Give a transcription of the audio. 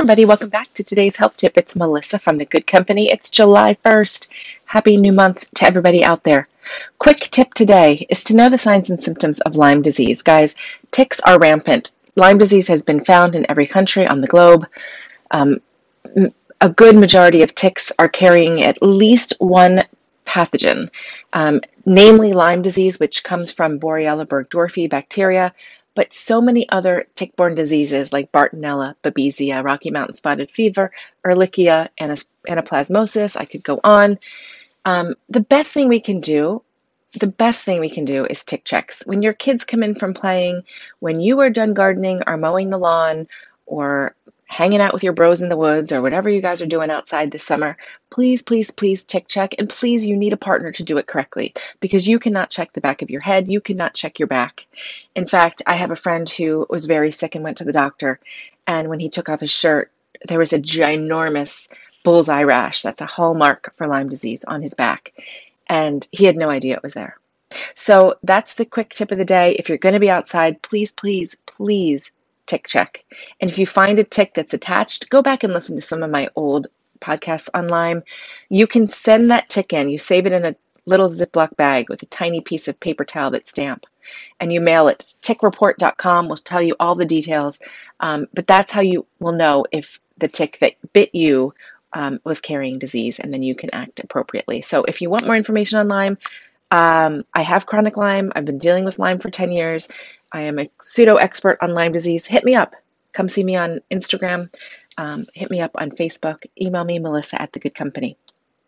everybody, welcome back to today's health tip. It's Melissa from The Good Company. It's July 1st. Happy new month to everybody out there. Quick tip today is to know the signs and symptoms of Lyme disease. Guys, ticks are rampant. Lyme disease has been found in every country on the globe. Um, a good majority of ticks are carrying at least one pathogen, um, namely Lyme disease, which comes from Borrelia burgdorferi bacteria, but so many other tick-borne diseases like Bartonella, Babesia, Rocky Mountain spotted fever, Ehrlichia, anaplasmosis, I could go on. Um, the best thing we can do, the best thing we can do is tick checks. When your kids come in from playing, when you are done gardening or mowing the lawn or hanging out with your bros in the woods or whatever you guys are doing outside this summer, please, please, please tick check. And please, you need a partner to do it correctly because you cannot check the back of your head. You cannot check your back. In fact, I have a friend who was very sick and went to the doctor. And when he took off his shirt, there was a ginormous bullseye rash. That's a hallmark for Lyme disease on his back. And he had no idea it was there. So that's the quick tip of the day. If you're going to be outside, please, please, please tick check. And if you find a tick that's attached, go back and listen to some of my old podcasts on Lyme. You can send that tick in. You save it in a little Ziploc bag with a tiny piece of paper towel that stamp, and you mail it. Tickreport.com will tell you all the details, um, but that's how you will know if the tick that bit you um, was carrying disease, and then you can act appropriately. So if you want more information on Lyme, um, I have chronic Lyme. I've been dealing with Lyme for 10 years. I am a pseudo expert on Lyme disease. Hit me up. Come see me on Instagram. Um, hit me up on Facebook. Email me, Melissa at The Good Company.